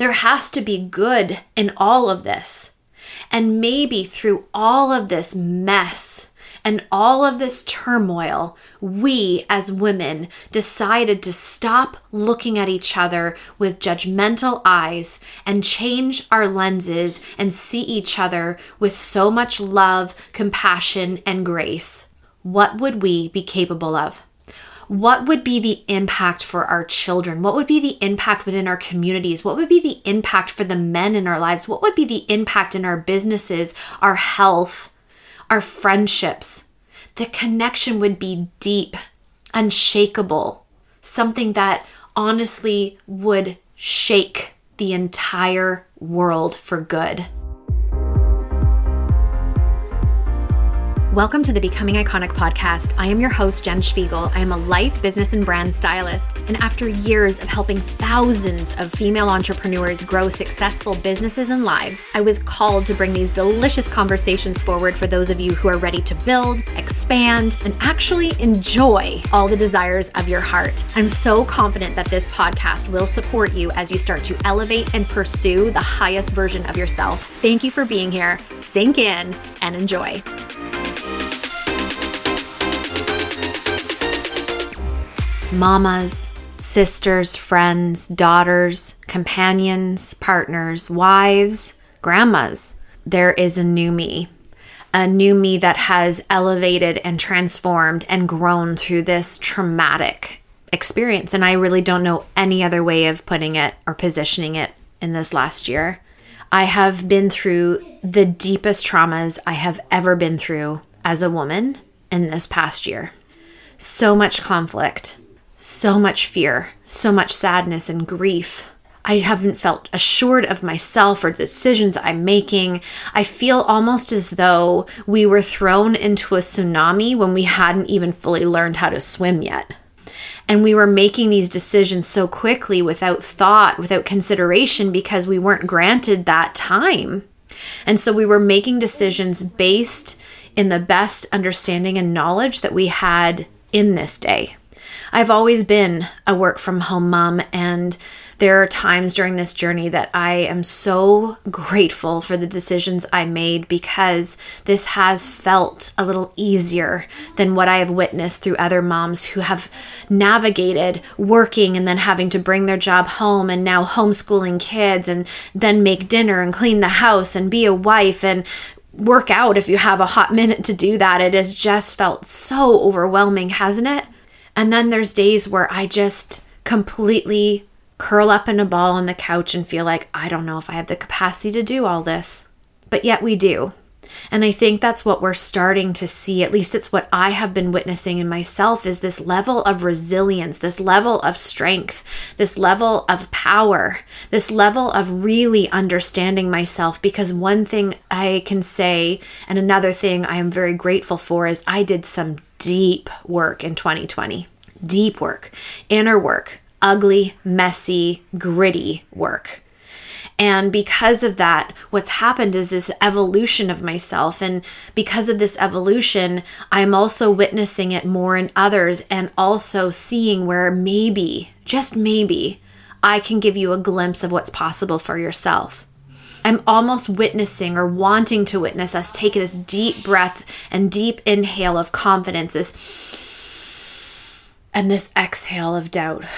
There has to be good in all of this. And maybe through all of this mess and all of this turmoil, we as women decided to stop looking at each other with judgmental eyes and change our lenses and see each other with so much love, compassion, and grace. What would we be capable of? What would be the impact for our children? What would be the impact within our communities? What would be the impact for the men in our lives? What would be the impact in our businesses, our health, our friendships? The connection would be deep, unshakable, something that honestly would shake the entire world for good. Welcome to the Becoming Iconic podcast. I am your host, Jen Spiegel. I am a life, business, and brand stylist. And after years of helping thousands of female entrepreneurs grow successful businesses and lives, I was called to bring these delicious conversations forward for those of you who are ready to build, expand, and actually enjoy all the desires of your heart. I'm so confident that this podcast will support you as you start to elevate and pursue the highest version of yourself. Thank you for being here. Sink in and enjoy. Mamas, sisters, friends, daughters, companions, partners, wives, grandmas. There is a new me, a new me that has elevated and transformed and grown through this traumatic experience. And I really don't know any other way of putting it or positioning it in this last year. I have been through the deepest traumas I have ever been through as a woman in this past year. So much conflict, so much fear, so much sadness and grief. I haven't felt assured of myself or the decisions I'm making. I feel almost as though we were thrown into a tsunami when we hadn't even fully learned how to swim yet. And we were making these decisions so quickly without thought, without consideration, because we weren't granted that time. And so we were making decisions based in the best understanding and knowledge that we had in this day. I've always been a work from home mom, and there are times during this journey that I am so grateful for the decisions I made because this has felt a little easier than what I have witnessed through other moms who have navigated working and then having to bring their job home and now homeschooling kids and then make dinner and clean the house and be a wife and work out if you have a hot minute to do that. It has just felt so overwhelming, hasn't it? And then there's days where I just completely curl up in a ball on the couch and feel like I don't know if I have the capacity to do all this. But yet we do. And I think that's what we're starting to see, at least it's what I have been witnessing in myself, is this level of resilience, this level of strength, this level of power, this level of really understanding myself. Because one thing I can say, and another thing I am very grateful for, is I did some deep work in 2020. Deep work, inner work, ugly, messy, gritty work. And because of that, what's happened is this evolution of myself. And because of this evolution, I'm also witnessing it more in others and also seeing where maybe, just maybe, I can give you a glimpse of what's possible for yourself. I'm almost witnessing or wanting to witness us take this deep breath and deep inhale of confidence, this and this exhale of doubt.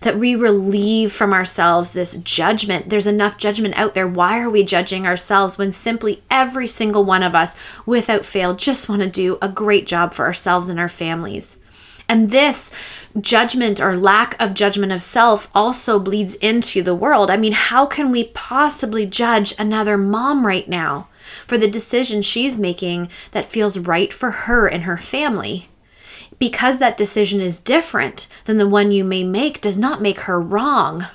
That we relieve from ourselves this judgment. There's enough judgment out there. Why are we judging ourselves when simply every single one of us, without fail, just want to do a great job for ourselves and our families? And this judgment or lack of judgment of self also bleeds into the world. I mean, how can we possibly judge another mom right now for the decision she's making that feels right for her and her family? Because that decision is different than the one you may make does not make her wrong.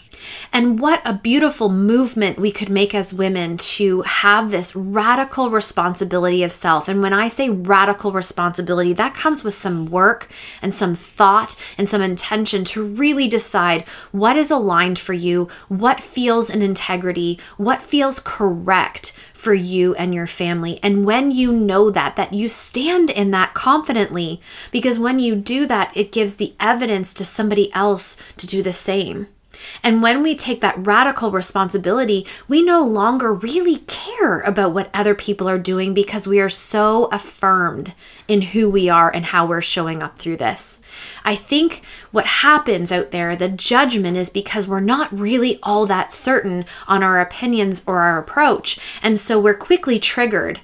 And what a beautiful movement we could make as women to have this radical responsibility of self. And when I say radical responsibility, that comes with some work and some thought and some intention to really decide what is aligned for you, what feels in integrity, what feels correct for you and your family. And when you know that, that you stand in that confidently, because when you do that, it gives the evidence to somebody else to do the same. And when we take that radical responsibility, we no longer really care about what other people are doing because we are so affirmed in who we are and how we're showing up through this. I think what happens out there, the judgment is because we're not really all that certain on our opinions or our approach. And so we're quickly triggered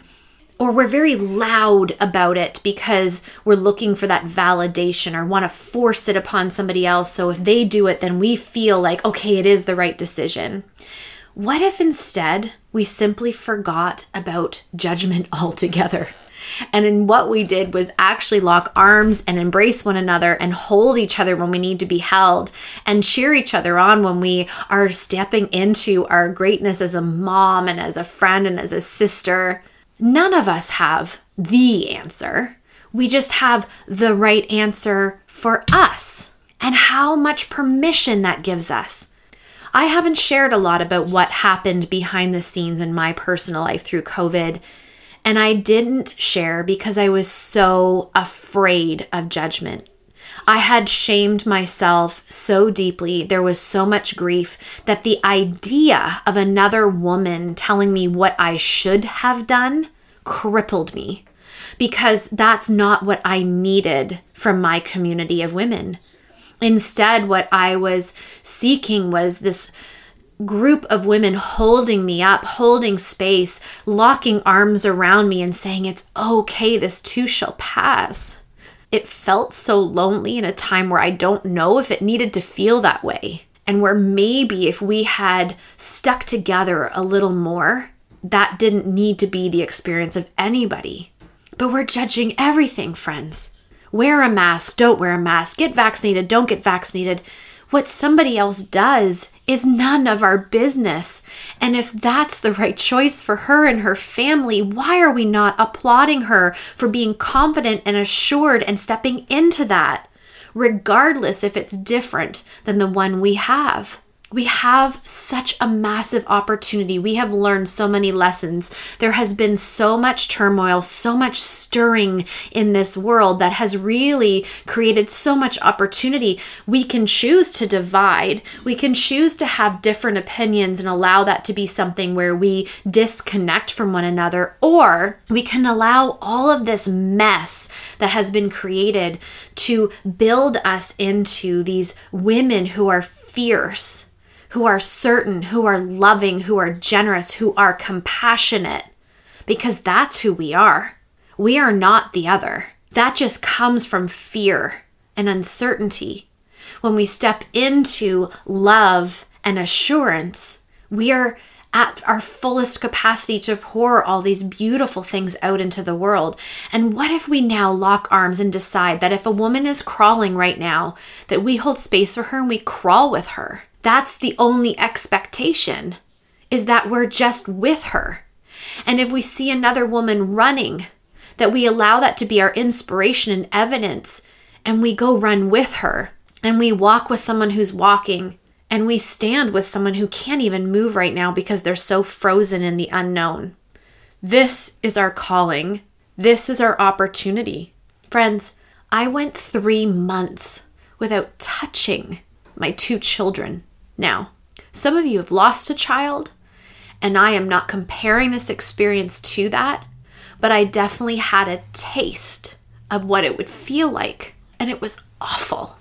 or we're very loud about it because we're looking for that validation or want to force it upon somebody else. So if they do it, then we feel like, okay, it is the right decision. What if instead we simply forgot about judgment altogether? And in what we did was actually lock arms and embrace one another and hold each other when we need to be held and cheer each other on when we are stepping into our greatness as a mom and as a friend and as a sister. None of us have the answer. We just have the right answer for us and how much permission that gives us. I haven't shared a lot about what happened behind the scenes in my personal life through COVID and I didn't share because I was so afraid of judgment. I had shamed myself so deeply. There was so much grief that the idea of another woman telling me what I should have done crippled me because that's not what I needed from my community of women. Instead, what I was seeking was this group of women holding me up, holding space, locking arms around me, and saying, It's okay, this too shall pass. It felt so lonely in a time where I don't know if it needed to feel that way. And where maybe if we had stuck together a little more, that didn't need to be the experience of anybody. But we're judging everything, friends. Wear a mask, don't wear a mask, get vaccinated, don't get vaccinated. What somebody else does is none of our business. And if that's the right choice for her and her family, why are we not applauding her for being confident and assured and stepping into that, regardless if it's different than the one we have? We have such a massive opportunity. We have learned so many lessons. There has been so much turmoil, so much stirring in this world that has really created so much opportunity. We can choose to divide, we can choose to have different opinions and allow that to be something where we disconnect from one another, or we can allow all of this mess that has been created to build us into these women who are fierce who are certain, who are loving, who are generous, who are compassionate, because that's who we are. We are not the other. That just comes from fear and uncertainty. When we step into love and assurance, we are at our fullest capacity to pour all these beautiful things out into the world. And what if we now lock arms and decide that if a woman is crawling right now, that we hold space for her and we crawl with her? That's the only expectation is that we're just with her. And if we see another woman running, that we allow that to be our inspiration and evidence, and we go run with her, and we walk with someone who's walking, and we stand with someone who can't even move right now because they're so frozen in the unknown. This is our calling. This is our opportunity. Friends, I went three months without touching my two children. Now, some of you have lost a child, and I am not comparing this experience to that, but I definitely had a taste of what it would feel like, and it was awful.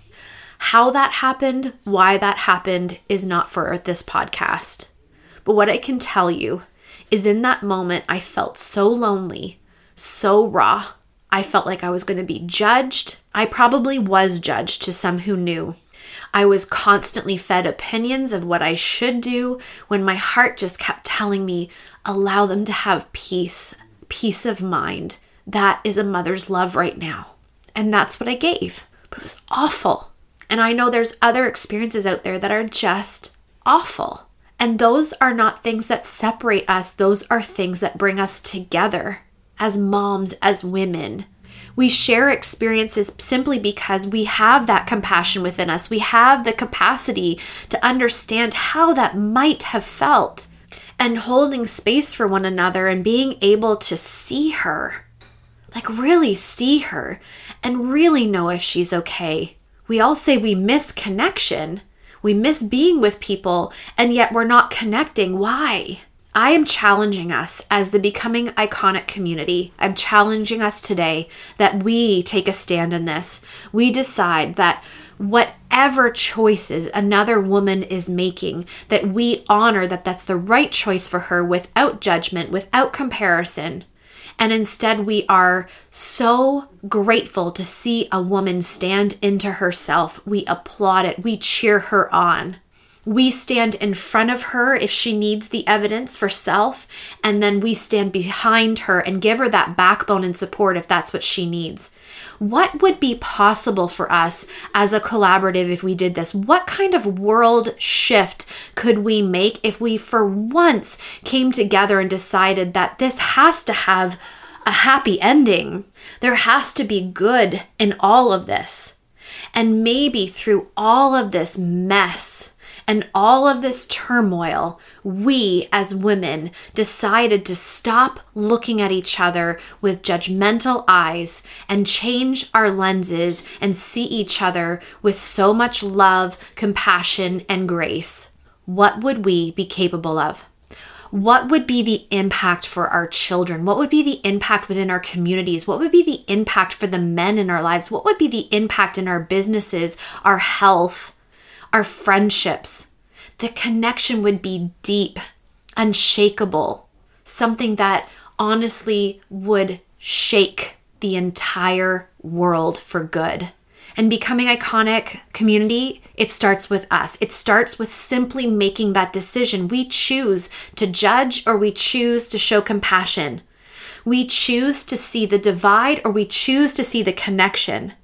How that happened, why that happened, is not for this podcast. But what I can tell you is in that moment, I felt so lonely, so raw. I felt like I was going to be judged. I probably was judged to some who knew. I was constantly fed opinions of what I should do when my heart just kept telling me, allow them to have peace, peace of mind. That is a mother's love right now. And that's what I gave. But it was awful. And I know there's other experiences out there that are just awful. And those are not things that separate us, those are things that bring us together as moms, as women, we share experiences simply because we have that compassion within us. We have the capacity to understand how that might have felt. And holding space for one another and being able to see her, like really see her and really know if she's okay. We all say we miss connection. We miss being with people, and yet we're not connecting. Why? I am challenging us as the Becoming Iconic community. I'm challenging us today that we take a stand in this. We decide that whatever choices another woman is making, that we honor that that's the right choice for her without judgment, without comparison. And instead, we are so grateful to see a woman stand into herself. We applaud it, we cheer her on. We stand in front of her if she needs the evidence for self, and then we stand behind her and give her that backbone and support if that's what she needs. What would be possible for us as a collaborative if we did this? What kind of world shift could we make if we, for once, came together and decided that this has to have a happy ending? There has to be good in all of this. And maybe through all of this mess, and all of this turmoil, we as women decided to stop looking at each other with judgmental eyes and change our lenses and see each other with so much love, compassion, and grace. What would we be capable of? what would be the impact for our children? What would be the impact within our communities? What would be the impact for the men in our lives? What would be the impact in our businesses, our health, our friendships. The connection would be deep, unshakable, something that honestly would shake the entire world for good. And becoming iconic community, it starts with us. It starts with simply making that decision. We choose to judge or we choose to show compassion. We choose to see the divide or we choose to see the connection.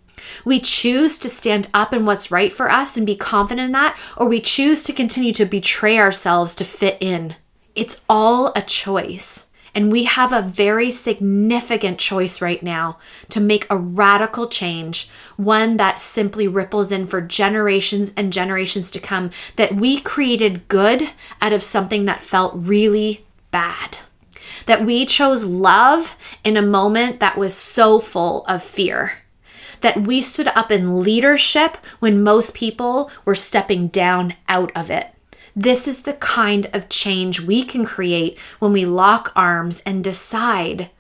We choose to stand up in what's right for us and be confident in that, or we choose to continue to betray ourselves to fit in. It's all a choice. And we have a very significant choice right now to make a radical change, one that simply ripples in for generations and generations to come. That we created good out of something that felt really bad. That we chose love in a moment that was so full of fear that we stood up in leadership when most people were stepping down out of it. This is the kind of change we can create when we lock arms and decide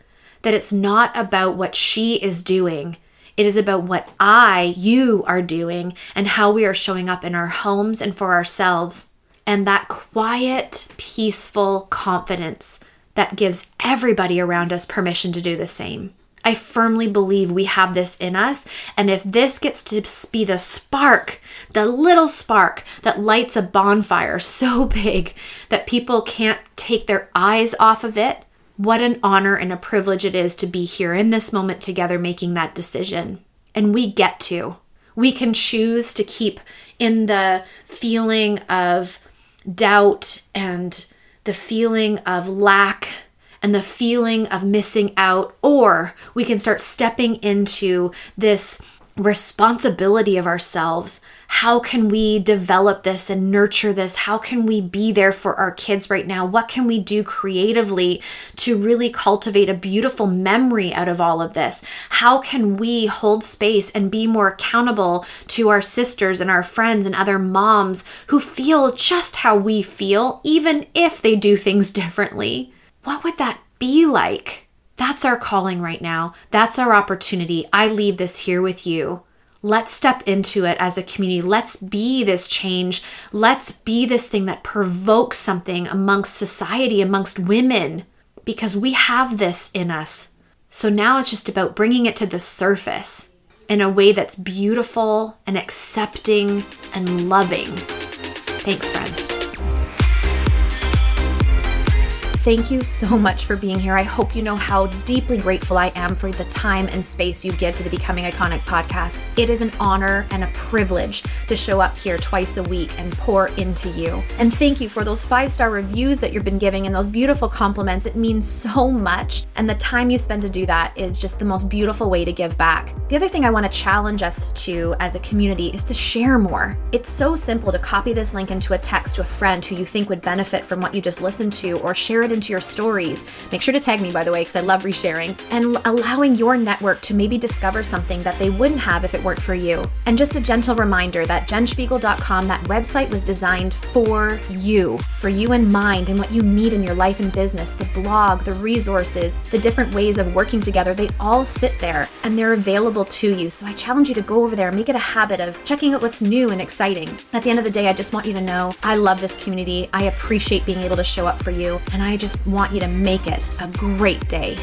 that it's not about what she is doing. It is about what I, you are doing, and how we are showing up in our homes and for ourselves. And that quiet, peaceful confidence that gives everybody around us permission to do the same. I firmly believe we have this in us. And if this gets to be the spark, the little spark that lights a bonfire so big that people can't take their eyes off of it, what an honor and a privilege it is to be here in this moment together making that decision. And we get to. We can choose to keep in the feeling of doubt and the feeling of lack and the feeling of missing out, or we can start stepping into this responsibility of ourselves. How can we develop this and nurture this? How can we be there for our kids right now? What can we do creatively to really cultivate a beautiful memory out of all of this? How can we hold space and be more accountable to our sisters and our friends and other moms who feel just how we feel, even if they do things differently? What would that be like? That's our calling right now. That's our opportunity. I leave this here with you. Let's step into it as a community. Let's be this change. Let's be this thing that provokes something amongst society, amongst women, because we have this in us. So now it's just about bringing it to the surface in a way that's beautiful and accepting and loving. Thanks, friends. Thank you so much for being here. I hope you know how deeply grateful I am for the time and space you give to the Becoming Iconic podcast. It is an honor and a privilege to show up here twice a week and pour into you. And thank you for those five star reviews that you've been giving and those beautiful compliments. It means so much. And the time you spend to do that is just the most beautiful way to give back. The other thing I want to challenge us to as a community is to share more. It's so simple to copy this link into a text to a friend who you think would benefit from what you just listened to or share it into your stories. Make sure to tag me, by the way, because I love resharing and allowing your network to maybe discover something that they wouldn't have if it weren't for you. And just a gentle reminder that jenspiegel.com, that website was designed for you, for you in mind and what you need in your life and business. The blog, the resources, the different ways of working together, they all sit there and they're available to you. So I challenge you to go over there, make it a habit of checking out what's new and exciting. At the end of the day, I just want you to know I love this community. I appreciate being able to show up for you, and I just want you to make it a great day.